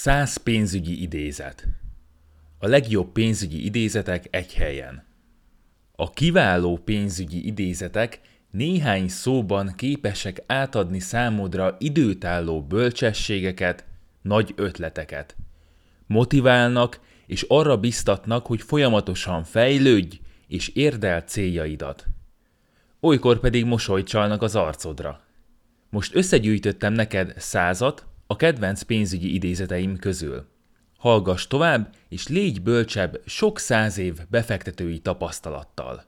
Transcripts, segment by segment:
100 pénzügyi idézet. A legjobb pénzügyi idézetek egy helyen. A kiváló pénzügyi idézetek néhány szóban képesek átadni számodra időtálló bölcsességeket, nagy ötleteket. Motiválnak és arra biztatnak, hogy folyamatosan fejlődj és érd el céljaidat. Olykor pedig mosolyt csalnak az arcodra. Most összegyűjtöttem neked százat a kedvenc pénzügyi idézeteim közül. Hallgass tovább, és légy bölcsebb sok száz év befektetői tapasztalattal.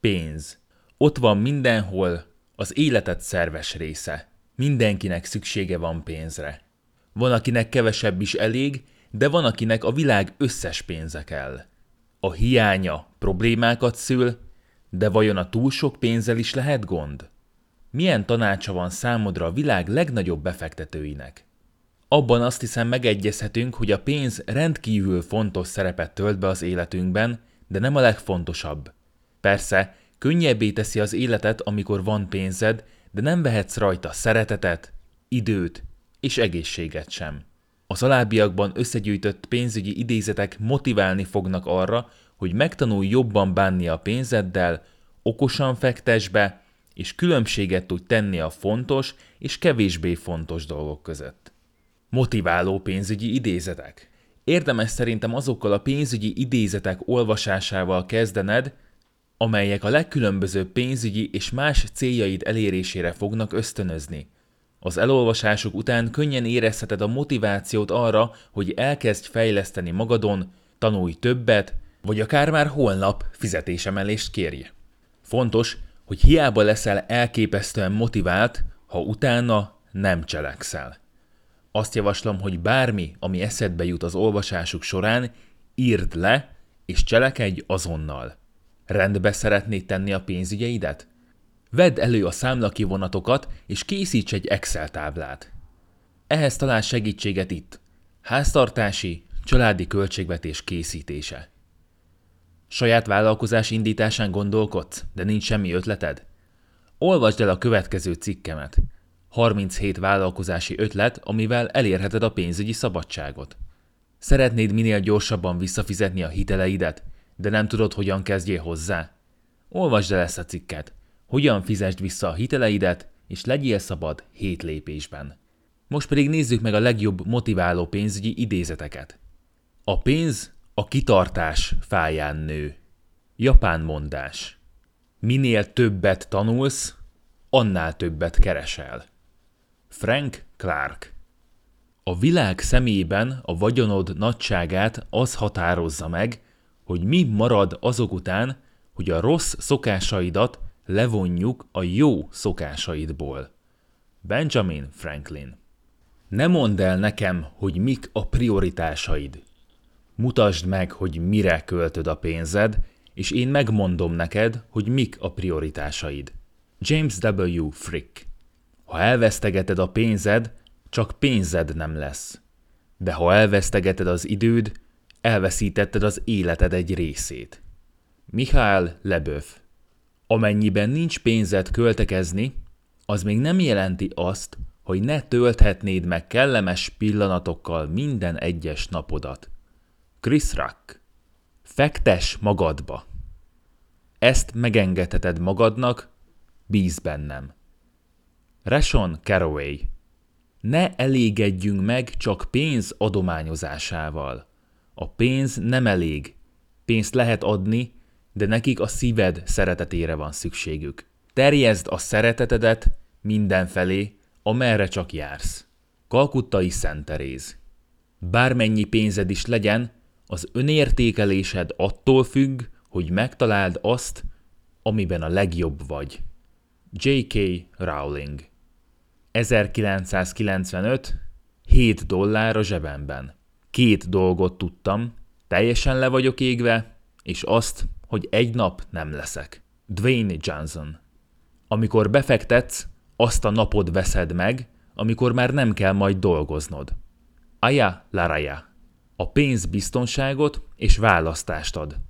Pénz. Ott van mindenhol, az életed szerves része. Mindenkinek szüksége van pénzre. Van, akinek kevesebb is elég, de van, akinek a világ összes pénze kell. A hiánya problémákat szül, de vajon a túl sok pénzzel is lehet gond? Milyen tanácsa van számodra a világ legnagyobb befektetőinek? Abban azt hiszem megegyezhetünk, hogy a pénz rendkívül fontos szerepet tölt be az életünkben, de nem a legfontosabb. Persze, könnyebbé teszi az életet, amikor van pénzed, de nem vehetsz rajta szeretetet, időt és egészséget sem. Az alábbiakban összegyűjtött pénzügyi idézetek motiválni fognak arra, hogy megtanulj jobban bánni a pénzeddel, okosan fektes be, és különbséget tud tenni a fontos és kevésbé fontos dolgok között. Motiváló pénzügyi idézetek. Érdemes szerintem azokkal a pénzügyi idézetek olvasásával kezdened, amelyek a legkülönbözőbb pénzügyi és más céljaid elérésére fognak ösztönözni. Az elolvasások után könnyen érezheted a motivációt arra, hogy elkezdj fejleszteni magadon, tanulj többet, vagy akár már holnap fizetésemelést kérj. Fontos, hogy hiába leszel elképesztően motivált, ha utána nem cselekszel. Azt javaslom, hogy bármi, ami eszedbe jut az olvasásuk során, írd le, és cselekedj azonnal. Rendbe szeretnéd tenni a pénzügyeidet? Vedd elő a számlakivonatokat, és készíts egy Excel táblát. Ehhez talál segítséget itt. Háztartási, családi költségvetés készítése. Saját vállalkozás indításán gondolkodsz, de nincs semmi ötleted? Olvasd el a következő cikkemet. 37 vállalkozási ötlet, amivel elérheted a pénzügyi szabadságot. Szeretnéd minél gyorsabban visszafizetni a hiteleidet, de nem tudod, hogyan kezdjél hozzá? Olvasd el ezt a cikket. Hogyan fizesd vissza a hiteleidet, és legyél szabad 7 lépésben. Most pedig nézzük meg a legjobb motiváló pénzügyi idézeteket. A pénz a kitartás fáján nő. Japán mondás. Minél többet tanulsz, annál többet keresel. Frank Clark A világ szemében a vagyonod nagyságát az határozza meg, hogy mi marad azok után, hogy a rossz szokásaidat levonjuk a jó szokásaidból. Benjamin Franklin Ne mondd el nekem, hogy mik a prioritásaid. Mutasd meg, hogy mire költöd a pénzed, és én megmondom neked, hogy mik a prioritásaid. James W. Frick Ha elvesztegeted a pénzed, csak pénzed nem lesz. De ha elvesztegeted az időd, elveszítetted az életed egy részét. Mihály Leböf Amennyiben nincs pénzed költekezni, az még nem jelenti azt, hogy ne tölthetnéd meg kellemes pillanatokkal minden egyes napodat. Chris Rock. Fektes magadba. Ezt megengedheted magadnak, bíz bennem. Rashon Caraway. Ne elégedjünk meg csak pénz adományozásával. A pénz nem elég. Pénzt lehet adni, de nekik a szíved szeretetére van szükségük. Terjezd a szeretetedet mindenfelé, amerre csak jársz. Kalkuttai Szent Teréz. Bármennyi pénzed is legyen, az önértékelésed attól függ, hogy megtaláld azt, amiben a legjobb vagy. J.K. Rowling 1995 7 dollár a zsebemben. Két dolgot tudtam, teljesen le vagyok égve, és azt, hogy egy nap nem leszek. Dwayne Johnson Amikor befektetsz, azt a napod veszed meg, amikor már nem kell majd dolgoznod. Aya Laraya a pénz biztonságot és választást ad.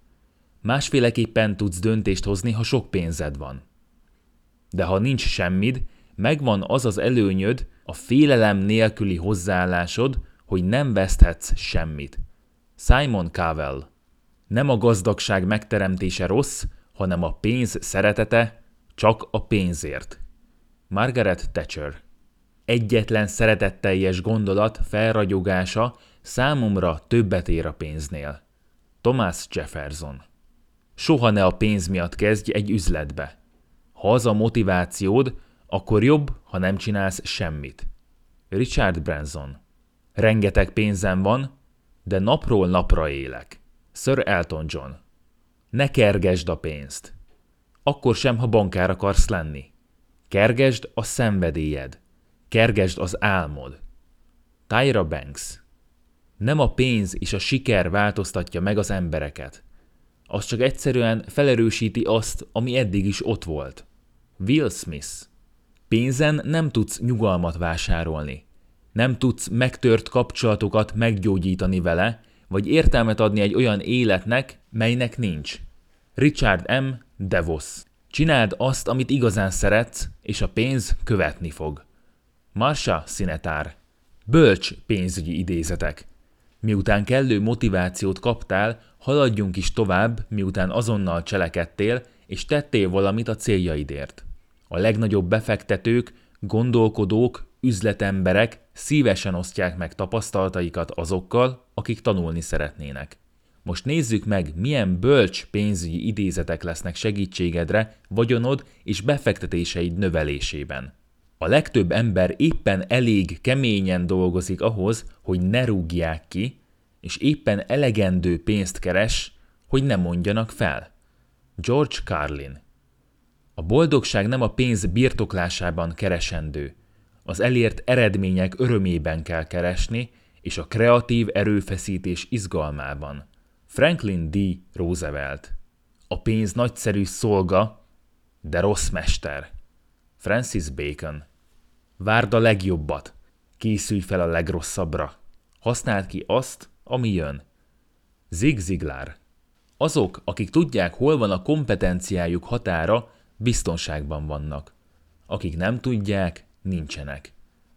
Másféleképpen tudsz döntést hozni, ha sok pénzed van. De ha nincs semmid, megvan az az előnyöd, a félelem nélküli hozzáállásod, hogy nem veszthetsz semmit. Simon Cowell. Nem a gazdagság megteremtése rossz, hanem a pénz szeretete csak a pénzért. Margaret Thatcher. Egyetlen szeretetteljes gondolat felragyogása számomra többet ér a pénznél. Thomas Jefferson. Soha ne a pénz miatt kezdj egy üzletbe. Ha az a motivációd, akkor jobb, ha nem csinálsz semmit. Richard Branson. Rengeteg pénzem van, de napról napra élek. Sir Elton John. Ne kergesd a pénzt. Akkor sem, ha bankár akarsz lenni. Kergesd a szenvedélyed. Kergesd az álmod. Tyra Banks. Nem a pénz és a siker változtatja meg az embereket. Az csak egyszerűen felerősíti azt, ami eddig is ott volt. Will Smith. Pénzen nem tudsz nyugalmat vásárolni. Nem tudsz megtört kapcsolatokat meggyógyítani vele, vagy értelmet adni egy olyan életnek, melynek nincs. Richard M. Devos. Csináld azt, amit igazán szeretsz, és a pénz követni fog. Marsha Sinetár. Bölcs pénzügyi idézetek. Miután kellő motivációt kaptál, haladjunk is tovább, miután azonnal cselekedtél, és tettél valamit a céljaidért. A legnagyobb befektetők, gondolkodók, üzletemberek szívesen osztják meg tapasztalataikat azokkal, akik tanulni szeretnének. Most nézzük meg, milyen bölcs pénzügyi idézetek lesznek segítségedre vagyonod és befektetéseid növelésében. A legtöbb ember éppen elég keményen dolgozik ahhoz, hogy ne rúgják ki, és éppen elegendő pénzt keres, hogy ne mondjanak fel. George Carlin A boldogság nem a pénz birtoklásában keresendő. Az elért eredmények örömében kell keresni, és a kreatív erőfeszítés izgalmában. Franklin D. Roosevelt A pénz nagyszerű szolga, de rossz mester. Francis Bacon Várd a legjobbat, készülj fel a legrosszabbra. Használd ki azt, ami jön. Zig Ziglar Azok, akik tudják, hol van a kompetenciájuk határa, biztonságban vannak. Akik nem tudják, nincsenek.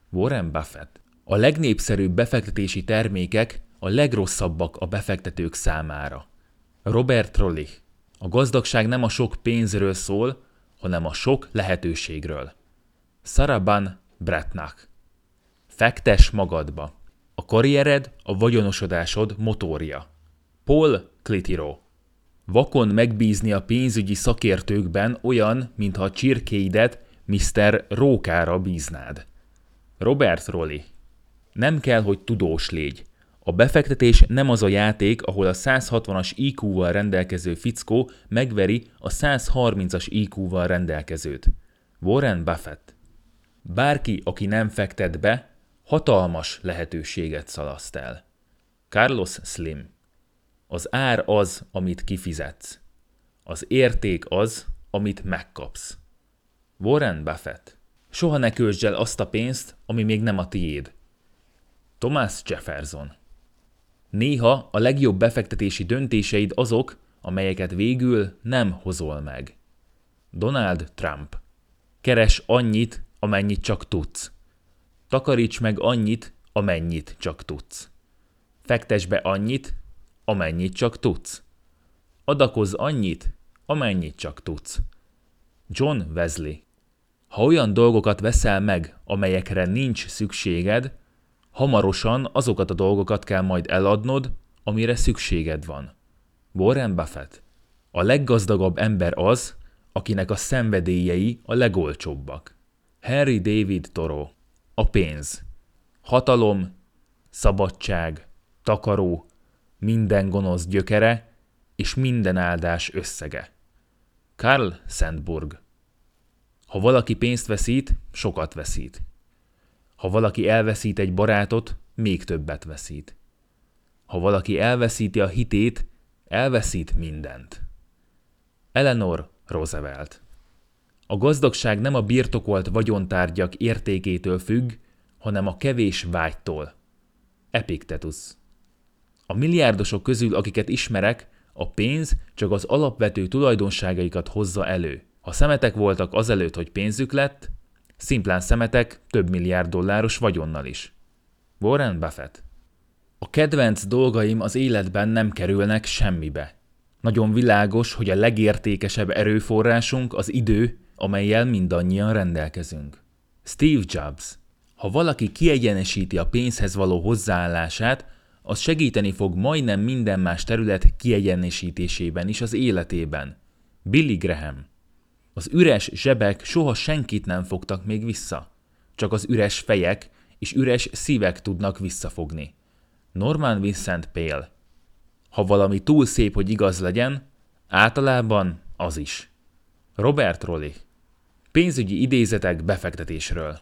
Warren Buffett A legnépszerűbb befektetési termékek a legrosszabbak a befektetők számára. Robert Trollich A gazdagság nem a sok pénzről szól, hanem a sok lehetőségről. Saraban Bretnak. Fektes magadba. A karriered a vagyonosodásod motorja. Paul Clitiro. Vakon megbízni a pénzügyi szakértőkben olyan, mintha a csirkéidet Mr. Rókára bíznád. Robert Rolli. Nem kell, hogy tudós légy. A befektetés nem az a játék, ahol a 160-as IQ-val rendelkező fickó megveri a 130-as IQ-val rendelkezőt. Warren Buffett. Bárki, aki nem fektet be, hatalmas lehetőséget szalaszt el. Carlos Slim. Az ár az, amit kifizetsz. Az érték az, amit megkapsz. Warren Buffett. Soha ne költsd el azt a pénzt, ami még nem a tiéd. Thomas Jefferson. Néha a legjobb befektetési döntéseid azok, amelyeket végül nem hozol meg. Donald Trump. Keres annyit, amennyit csak tudsz. Takaríts meg annyit, amennyit csak tudsz. Fektes be annyit, amennyit csak tudsz. Adakozz annyit, amennyit csak tudsz. John Wesley Ha olyan dolgokat veszel meg, amelyekre nincs szükséged, hamarosan azokat a dolgokat kell majd eladnod, amire szükséged van. Warren Buffett A leggazdagabb ember az, akinek a szenvedélyei a legolcsóbbak. Harry David Toro A pénz Hatalom, szabadság, takaró, minden gonosz gyökere és minden áldás összege. Karl Sandburg Ha valaki pénzt veszít, sokat veszít. Ha valaki elveszít egy barátot, még többet veszít. Ha valaki elveszíti a hitét, elveszít mindent. Eleanor Roosevelt A gazdagság nem a birtokolt vagyontárgyak értékétől függ, hanem a kevés vágytól. Epictetus A milliárdosok közül, akiket ismerek, a pénz csak az alapvető tulajdonságaikat hozza elő. Ha szemetek voltak azelőtt, hogy pénzük lett, Szimplán szemetek több milliárd dolláros vagyonnal is. Warren Buffett A kedvenc dolgaim az életben nem kerülnek semmibe. Nagyon világos, hogy a legértékesebb erőforrásunk az idő, amelyel mindannyian rendelkezünk. Steve Jobs. Ha valaki kiegyenesíti a pénzhez való hozzáállását, az segíteni fog majdnem minden más terület kiegyenesítésében is az életében. Billy Graham. Az üres zsebek soha senkit nem fogtak még vissza. Csak az üres fejek és üres szívek tudnak visszafogni. Norman Vincent Pale. Ha valami túl szép, hogy igaz legyen, általában az is. Robert Rolli. Pénzügyi idézetek befektetésről.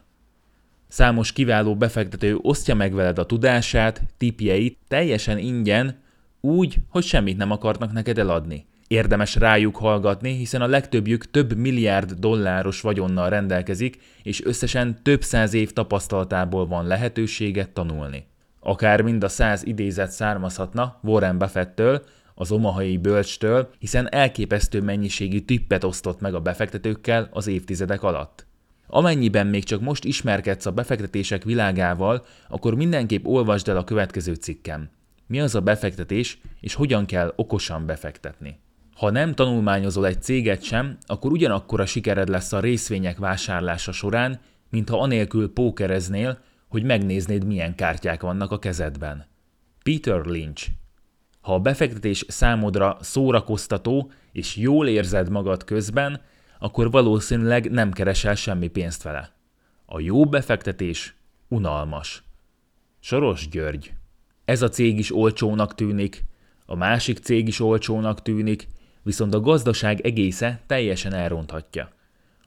Számos kiváló befektető osztja meg veled a tudását, tipjeit teljesen ingyen, úgy, hogy semmit nem akarnak neked eladni. Érdemes rájuk hallgatni, hiszen a legtöbbjük több milliárd dolláros vagyonnal rendelkezik, és összesen több száz év tapasztalatából van lehetőséget tanulni. Akár mind a száz idézet származhatna Warren Buffettől, az omahai bölcstől, hiszen elképesztő mennyiségű tippet osztott meg a befektetőkkel az évtizedek alatt. Amennyiben még csak most ismerkedsz a befektetések világával, akkor mindenképp olvasd el a következő cikkem. Mi az a befektetés, és hogyan kell okosan befektetni. Ha nem tanulmányozol egy céget sem, akkor ugyanakkor a sikered lesz a részvények vásárlása során, mintha anélkül pókereznél, hogy megnéznéd, milyen kártyák vannak a kezedben. Peter Lynch Ha a befektetés számodra szórakoztató, és jól érzed magad közben, akkor valószínűleg nem keresel semmi pénzt vele. A jó befektetés unalmas. Soros György Ez a cég is olcsónak tűnik, a másik cég is olcsónak tűnik, viszont a gazdaság egésze teljesen elronthatja.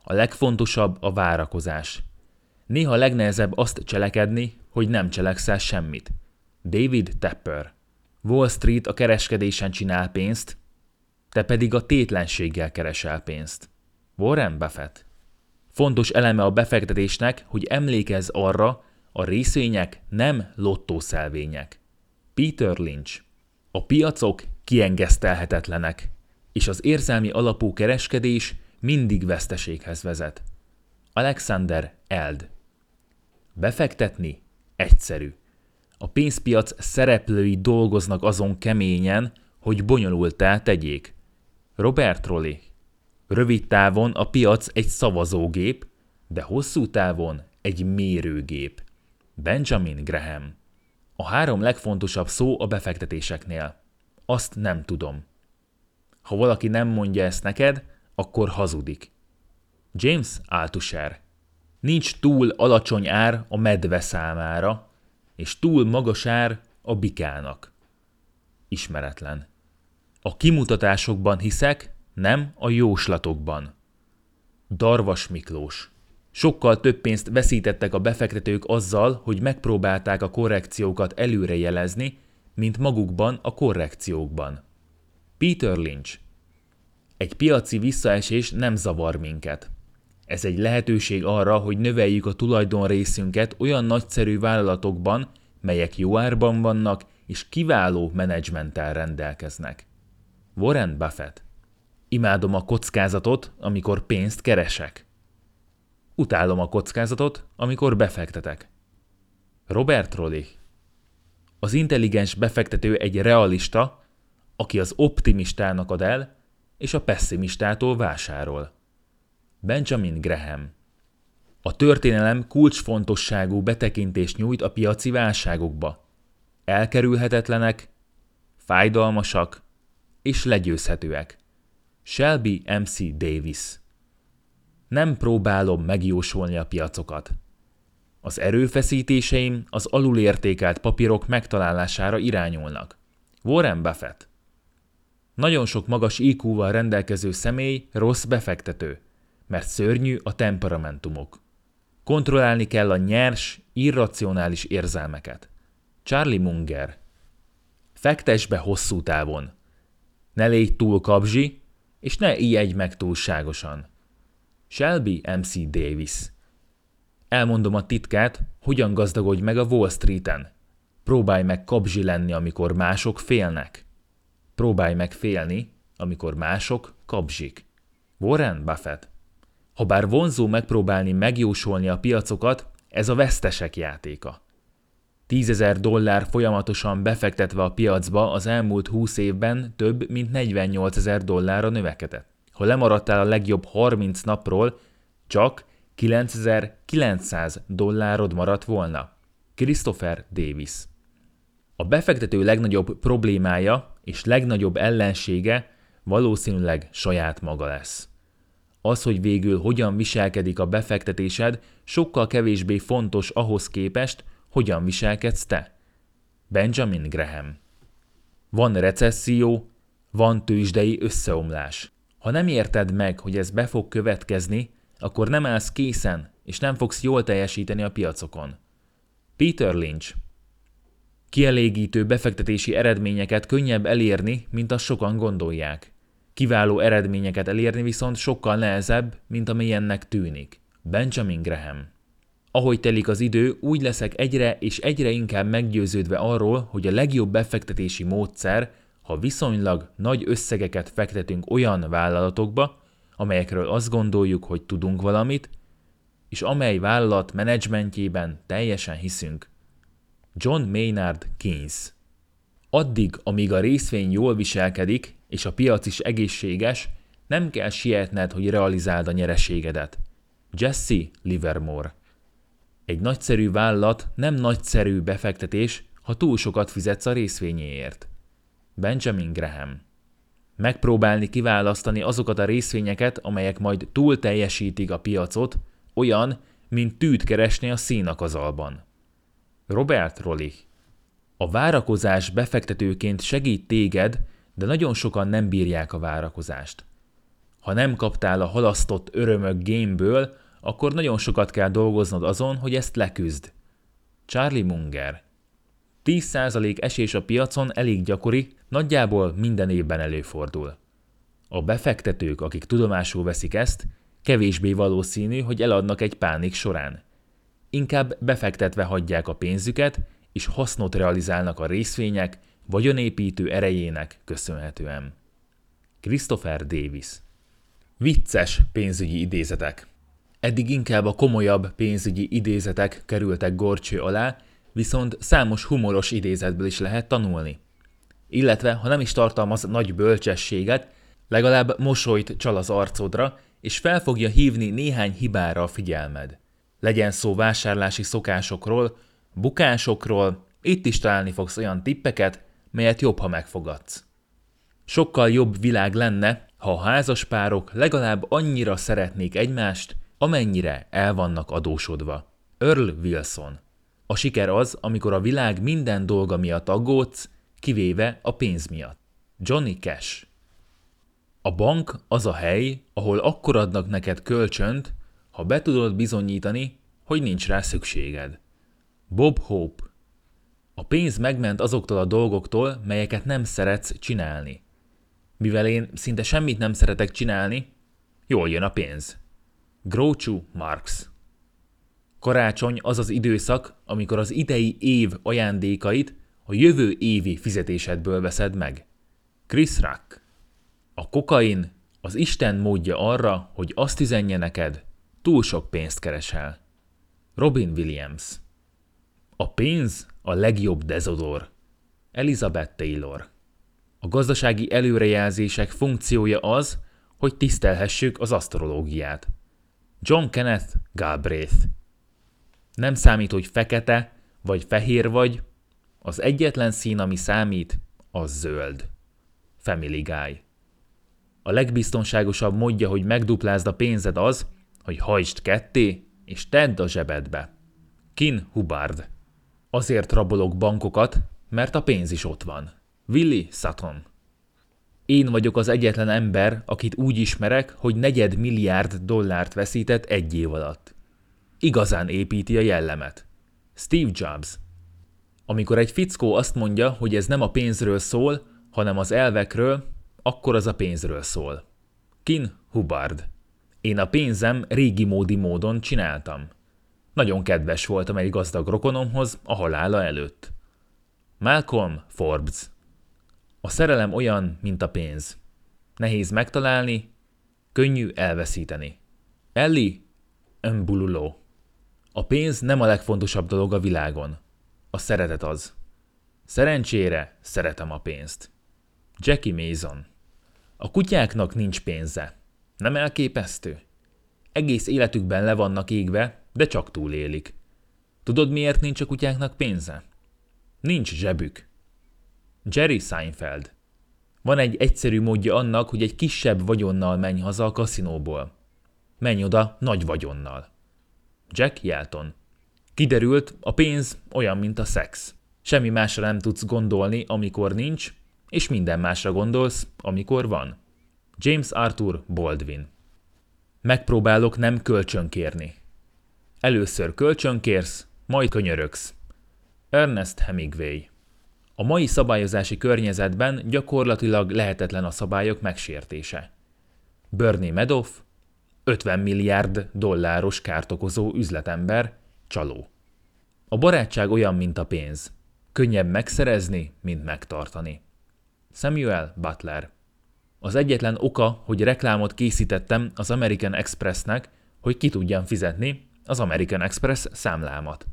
A legfontosabb a várakozás. Néha legnehezebb azt cselekedni, hogy nem cselekszel semmit. David Tepper Wall Street a kereskedésen csinál pénzt, te pedig a tétlenséggel keresel pénzt. Warren Buffett Fontos eleme a befektetésnek, hogy emlékezz arra, a részvények nem lottószelvények. Peter Lynch A piacok kiengesztelhetetlenek és az érzelmi alapú kereskedés mindig veszteséghez vezet. Alexander Eld Befektetni egyszerű. A pénzpiac szereplői dolgoznak azon keményen, hogy bonyolultá tegyék. Robert Rolli Rövid távon a piac egy szavazógép, de hosszú távon egy mérőgép. Benjamin Graham A három legfontosabb szó a befektetéseknél. Azt nem tudom. Ha valaki nem mondja ezt neked, akkor hazudik. James Altucher. Nincs túl alacsony ár a medve számára, és túl magas ár a bikának. Ismeretlen. A kimutatásokban hiszek, nem a jóslatokban. Darvas Miklós. Sokkal több pénzt veszítettek a befektetők azzal, hogy megpróbálták a korrekciókat előrejelezni, mint magukban a korrekciókban. Peter Lynch. Egy piaci visszaesés nem zavar minket. Ez egy lehetőség arra, hogy növeljük a tulajdon részünket olyan nagyszerű vállalatokban, melyek jó árban vannak és kiváló menedzsmenttel rendelkeznek. Warren Buffett. Imádom a kockázatot, amikor pénzt keresek. Utálom a kockázatot, amikor befektetek. Robert Rolli. Az intelligens befektető egy realista, aki az optimistának ad el, és a pessimistától vásárol. Benjamin Graham A történelem kulcsfontosságú betekintést nyújt a piaci válságokba. Elkerülhetetlenek, fájdalmasak és legyőzhetőek. Shelby MC Davis Nem próbálom megjósolni a piacokat. Az erőfeszítéseim az alulértékelt papírok megtalálására irányulnak. Warren Buffett nagyon sok magas IQ-val rendelkező személy rossz befektető, mert szörnyű a temperamentumok. Kontrollálni kell a nyers, irracionális érzelmeket. Charlie Munger Fektes be hosszú távon. Ne légy túl kabzsi, és ne ijedj meg túlságosan. Shelby MC Davis Elmondom a titkát, hogyan gazdagodj meg a Wall Street-en. Próbálj meg kabzsi lenni, amikor mások félnek. Próbálj meg félni, amikor mások kapzsik. Warren Buffett. Habár vonzó megpróbálni megjósolni a piacokat, ez a vesztesek játéka. 10 dollár folyamatosan befektetve a piacba az elmúlt 20 évben több mint 48 ezer dollárra növekedett. Ha lemaradtál a legjobb 30 napról, csak 9900 dollárod maradt volna. Christopher Davis A befektető legnagyobb problémája és legnagyobb ellensége valószínűleg saját maga lesz. Az, hogy végül hogyan viselkedik a befektetésed, sokkal kevésbé fontos ahhoz képest, hogyan viselkedsz te. Benjamin Graham Van recesszió, van tőzsdei összeomlás. Ha nem érted meg, hogy ez be fog következni, akkor nem állsz készen, és nem fogsz jól teljesíteni a piacokon. Peter Lynch Kielégítő befektetési eredményeket könnyebb elérni, mint azt sokan gondolják. Kiváló eredményeket elérni viszont sokkal nehezebb, mint amilyennek tűnik. Benjamin Graham ahogy telik az idő, úgy leszek egyre és egyre inkább meggyőződve arról, hogy a legjobb befektetési módszer, ha viszonylag nagy összegeket fektetünk olyan vállalatokba, amelyekről azt gondoljuk, hogy tudunk valamit, és amely vállalat menedzsmentjében teljesen hiszünk. John Maynard Keynes Addig, amíg a részvény jól viselkedik, és a piac is egészséges, nem kell sietned, hogy realizáld a nyereségedet. Jesse Livermore egy nagyszerű vállalat nem nagyszerű befektetés, ha túl sokat fizetsz a részvényéért. Benjamin Graham Megpróbálni kiválasztani azokat a részvényeket, amelyek majd túl teljesítik a piacot, olyan, mint tűt keresni a színakazalban. Robert Rolich A várakozás befektetőként segít téged, de nagyon sokan nem bírják a várakozást. Ha nem kaptál a halasztott örömök gameből, akkor nagyon sokat kell dolgoznod azon, hogy ezt leküzd. Charlie Munger 10% esés a piacon elég gyakori, nagyjából minden évben előfordul. A befektetők, akik tudomásul veszik ezt, kevésbé valószínű, hogy eladnak egy pánik során. Inkább befektetve hagyják a pénzüket, és hasznot realizálnak a részvények vagyonépítő erejének köszönhetően. Christopher Davis Vicces pénzügyi idézetek Eddig inkább a komolyabb pénzügyi idézetek kerültek gorcső alá, viszont számos humoros idézetből is lehet tanulni. Illetve, ha nem is tartalmaz nagy bölcsességet, legalább mosolyt csal az arcodra, és fel fogja hívni néhány hibára a figyelmed. Legyen szó vásárlási szokásokról, bukásokról, itt is találni fogsz olyan tippeket, melyet jobb, ha megfogadsz. Sokkal jobb világ lenne, ha a házaspárok legalább annyira szeretnék egymást, amennyire el vannak adósodva. Earl Wilson. A siker az, amikor a világ minden dolga miatt aggódsz, kivéve a pénz miatt. Johnny Cash. A bank az a hely, ahol akkor adnak neked kölcsönt, ha be tudod bizonyítani, hogy nincs rá szükséged. Bob Hope. A pénz megment azoktól a dolgoktól, melyeket nem szeretsz csinálni. Mivel én szinte semmit nem szeretek csinálni, jól jön a pénz. Groucho Marx Karácsony az az időszak, amikor az idei év ajándékait a jövő évi fizetésedből veszed meg. Chris Rock A kokain az Isten módja arra, hogy azt üzenje neked, túl sok pénzt keresel. Robin Williams A pénz a legjobb dezodor. Elizabeth Taylor A gazdasági előrejelzések funkciója az, hogy tisztelhessük az asztrológiát. John Kenneth Galbraith. Nem számít, hogy fekete vagy fehér vagy, az egyetlen szín, ami számít, az zöld. Family Guy. A legbiztonságosabb módja, hogy megduplázd a pénzed az, hogy hajtsd ketté, és tedd a zsebedbe. Kin Hubbard. Azért rabolok bankokat, mert a pénz is ott van. Willy Sutton. Én vagyok az egyetlen ember, akit úgy ismerek, hogy negyed milliárd dollárt veszített egy év alatt. Igazán építi a jellemet. Steve Jobs. Amikor egy fickó azt mondja, hogy ez nem a pénzről szól, hanem az elvekről, akkor az a pénzről szól. Kin Hubbard. Én a pénzem régi módi módon csináltam. Nagyon kedves voltam egy gazdag rokonomhoz a halála előtt. Malcolm Forbes a szerelem olyan, mint a pénz. Nehéz megtalálni, könnyű elveszíteni. Elli Mbululó A pénz nem a legfontosabb dolog a világon. A szeretet az. Szerencsére szeretem a pénzt. Jackie Mason. A kutyáknak nincs pénze. Nem elképesztő? Egész életükben le vannak égve, de csak túlélik. Tudod, miért nincs a kutyáknak pénze? Nincs zsebük. Jerry Seinfeld. Van egy egyszerű módja annak, hogy egy kisebb vagyonnal menj haza a kaszinóból. Menj oda nagy vagyonnal. Jack Yelton. Kiderült, a pénz olyan, mint a szex. Semmi másra nem tudsz gondolni, amikor nincs, és minden másra gondolsz, amikor van. James Arthur Baldwin. Megpróbálok nem kölcsönkérni. Először kölcsönkérsz, majd könyörögsz. Ernest Hemingway. A mai szabályozási környezetben gyakorlatilag lehetetlen a szabályok megsértése. Bernie Madoff, 50 milliárd dolláros kárt okozó üzletember, csaló. A barátság olyan, mint a pénz. Könnyebb megszerezni, mint megtartani. Samuel Butler Az egyetlen oka, hogy reklámot készítettem az American Expressnek, hogy ki tudjam fizetni az American Express számlámat.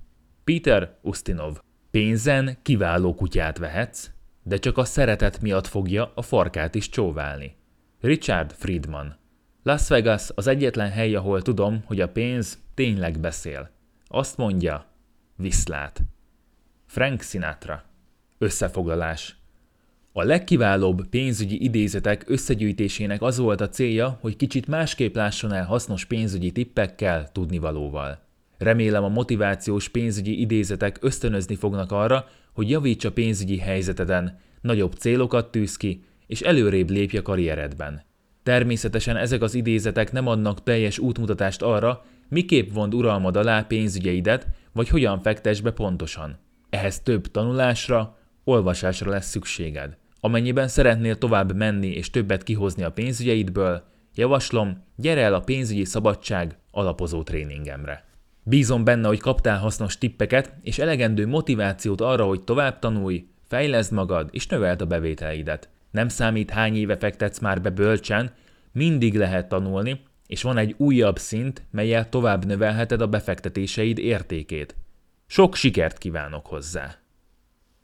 Peter Ustinov Pénzen kiváló kutyát vehetsz, de csak a szeretet miatt fogja a farkát is csóválni. Richard Friedman Las Vegas az egyetlen hely, ahol tudom, hogy a pénz tényleg beszél. Azt mondja, viszlát. Frank Sinatra Összefoglalás a legkiválóbb pénzügyi idézetek összegyűjtésének az volt a célja, hogy kicsit másképp lásson el hasznos pénzügyi tippekkel, tudnivalóval. Remélem a motivációs pénzügyi idézetek ösztönözni fognak arra, hogy javíts a pénzügyi helyzeteden, nagyobb célokat tűz ki, és előrébb lépj a karrieredben. Természetesen ezek az idézetek nem adnak teljes útmutatást arra, miképp vond uralmad alá pénzügyeidet, vagy hogyan fektes be pontosan. Ehhez több tanulásra, olvasásra lesz szükséged. Amennyiben szeretnél tovább menni és többet kihozni a pénzügyeidből, javaslom, gyere el a pénzügyi szabadság alapozó tréningemre. Bízom benne, hogy kaptál hasznos tippeket és elegendő motivációt arra, hogy tovább tanulj, fejleszd magad és növeld a bevételeidet. Nem számít hány éve fektetsz már be bölcsen, mindig lehet tanulni, és van egy újabb szint, melyel tovább növelheted a befektetéseid értékét. Sok sikert kívánok hozzá!